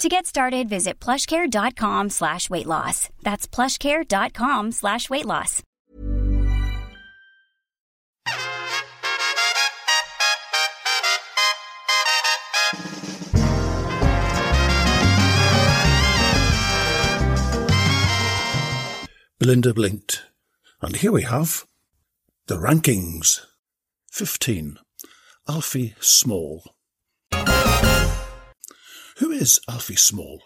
To get started, visit plushcare.com slash weight loss. That's plushcare.com slash weight loss. Belinda blinked. And here we have the rankings. 15. Alfie Small. Who is Alfie Small?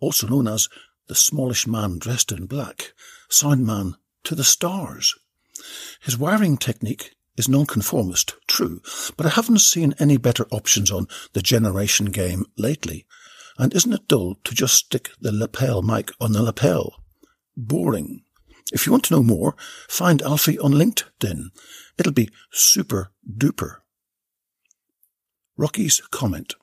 Also known as the smallish man dressed in black, sound man to the stars. His wiring technique is nonconformist, true, but I haven't seen any better options on the generation game lately. And isn't it dull to just stick the lapel mic on the lapel? Boring. If you want to know more, find Alfie on LinkedIn. It'll be super duper. Rocky's comment.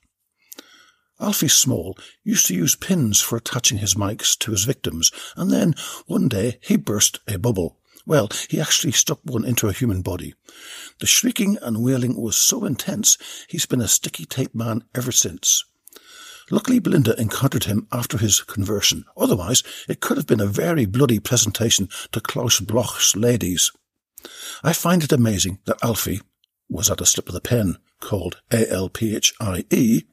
Alfie Small used to use pins for attaching his mics to his victims, and then one day he burst a bubble. Well, he actually stuck one into a human body. The shrieking and wailing was so intense, he's been a sticky tape man ever since. Luckily, Belinda encountered him after his conversion. Otherwise, it could have been a very bloody presentation to Klaus Bloch's ladies. I find it amazing that Alfie was at a slip of the pen called A-L-P-H-I-E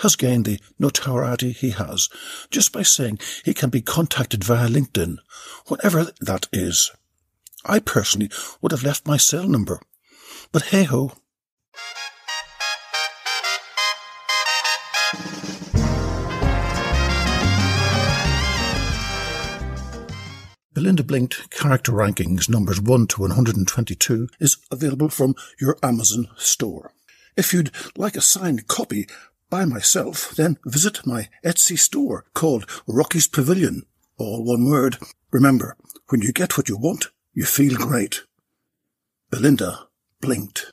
has gained the notoriety he has just by saying he can be contacted via LinkedIn, whatever that is. I personally would have left my cell number. But hey ho. Belinda Blinked Character Rankings numbers 1 to 122 is available from your Amazon store. If you'd like a signed copy by myself, then visit my Etsy store called Rocky's Pavilion. All one word. Remember, when you get what you want, you feel great. Belinda blinked.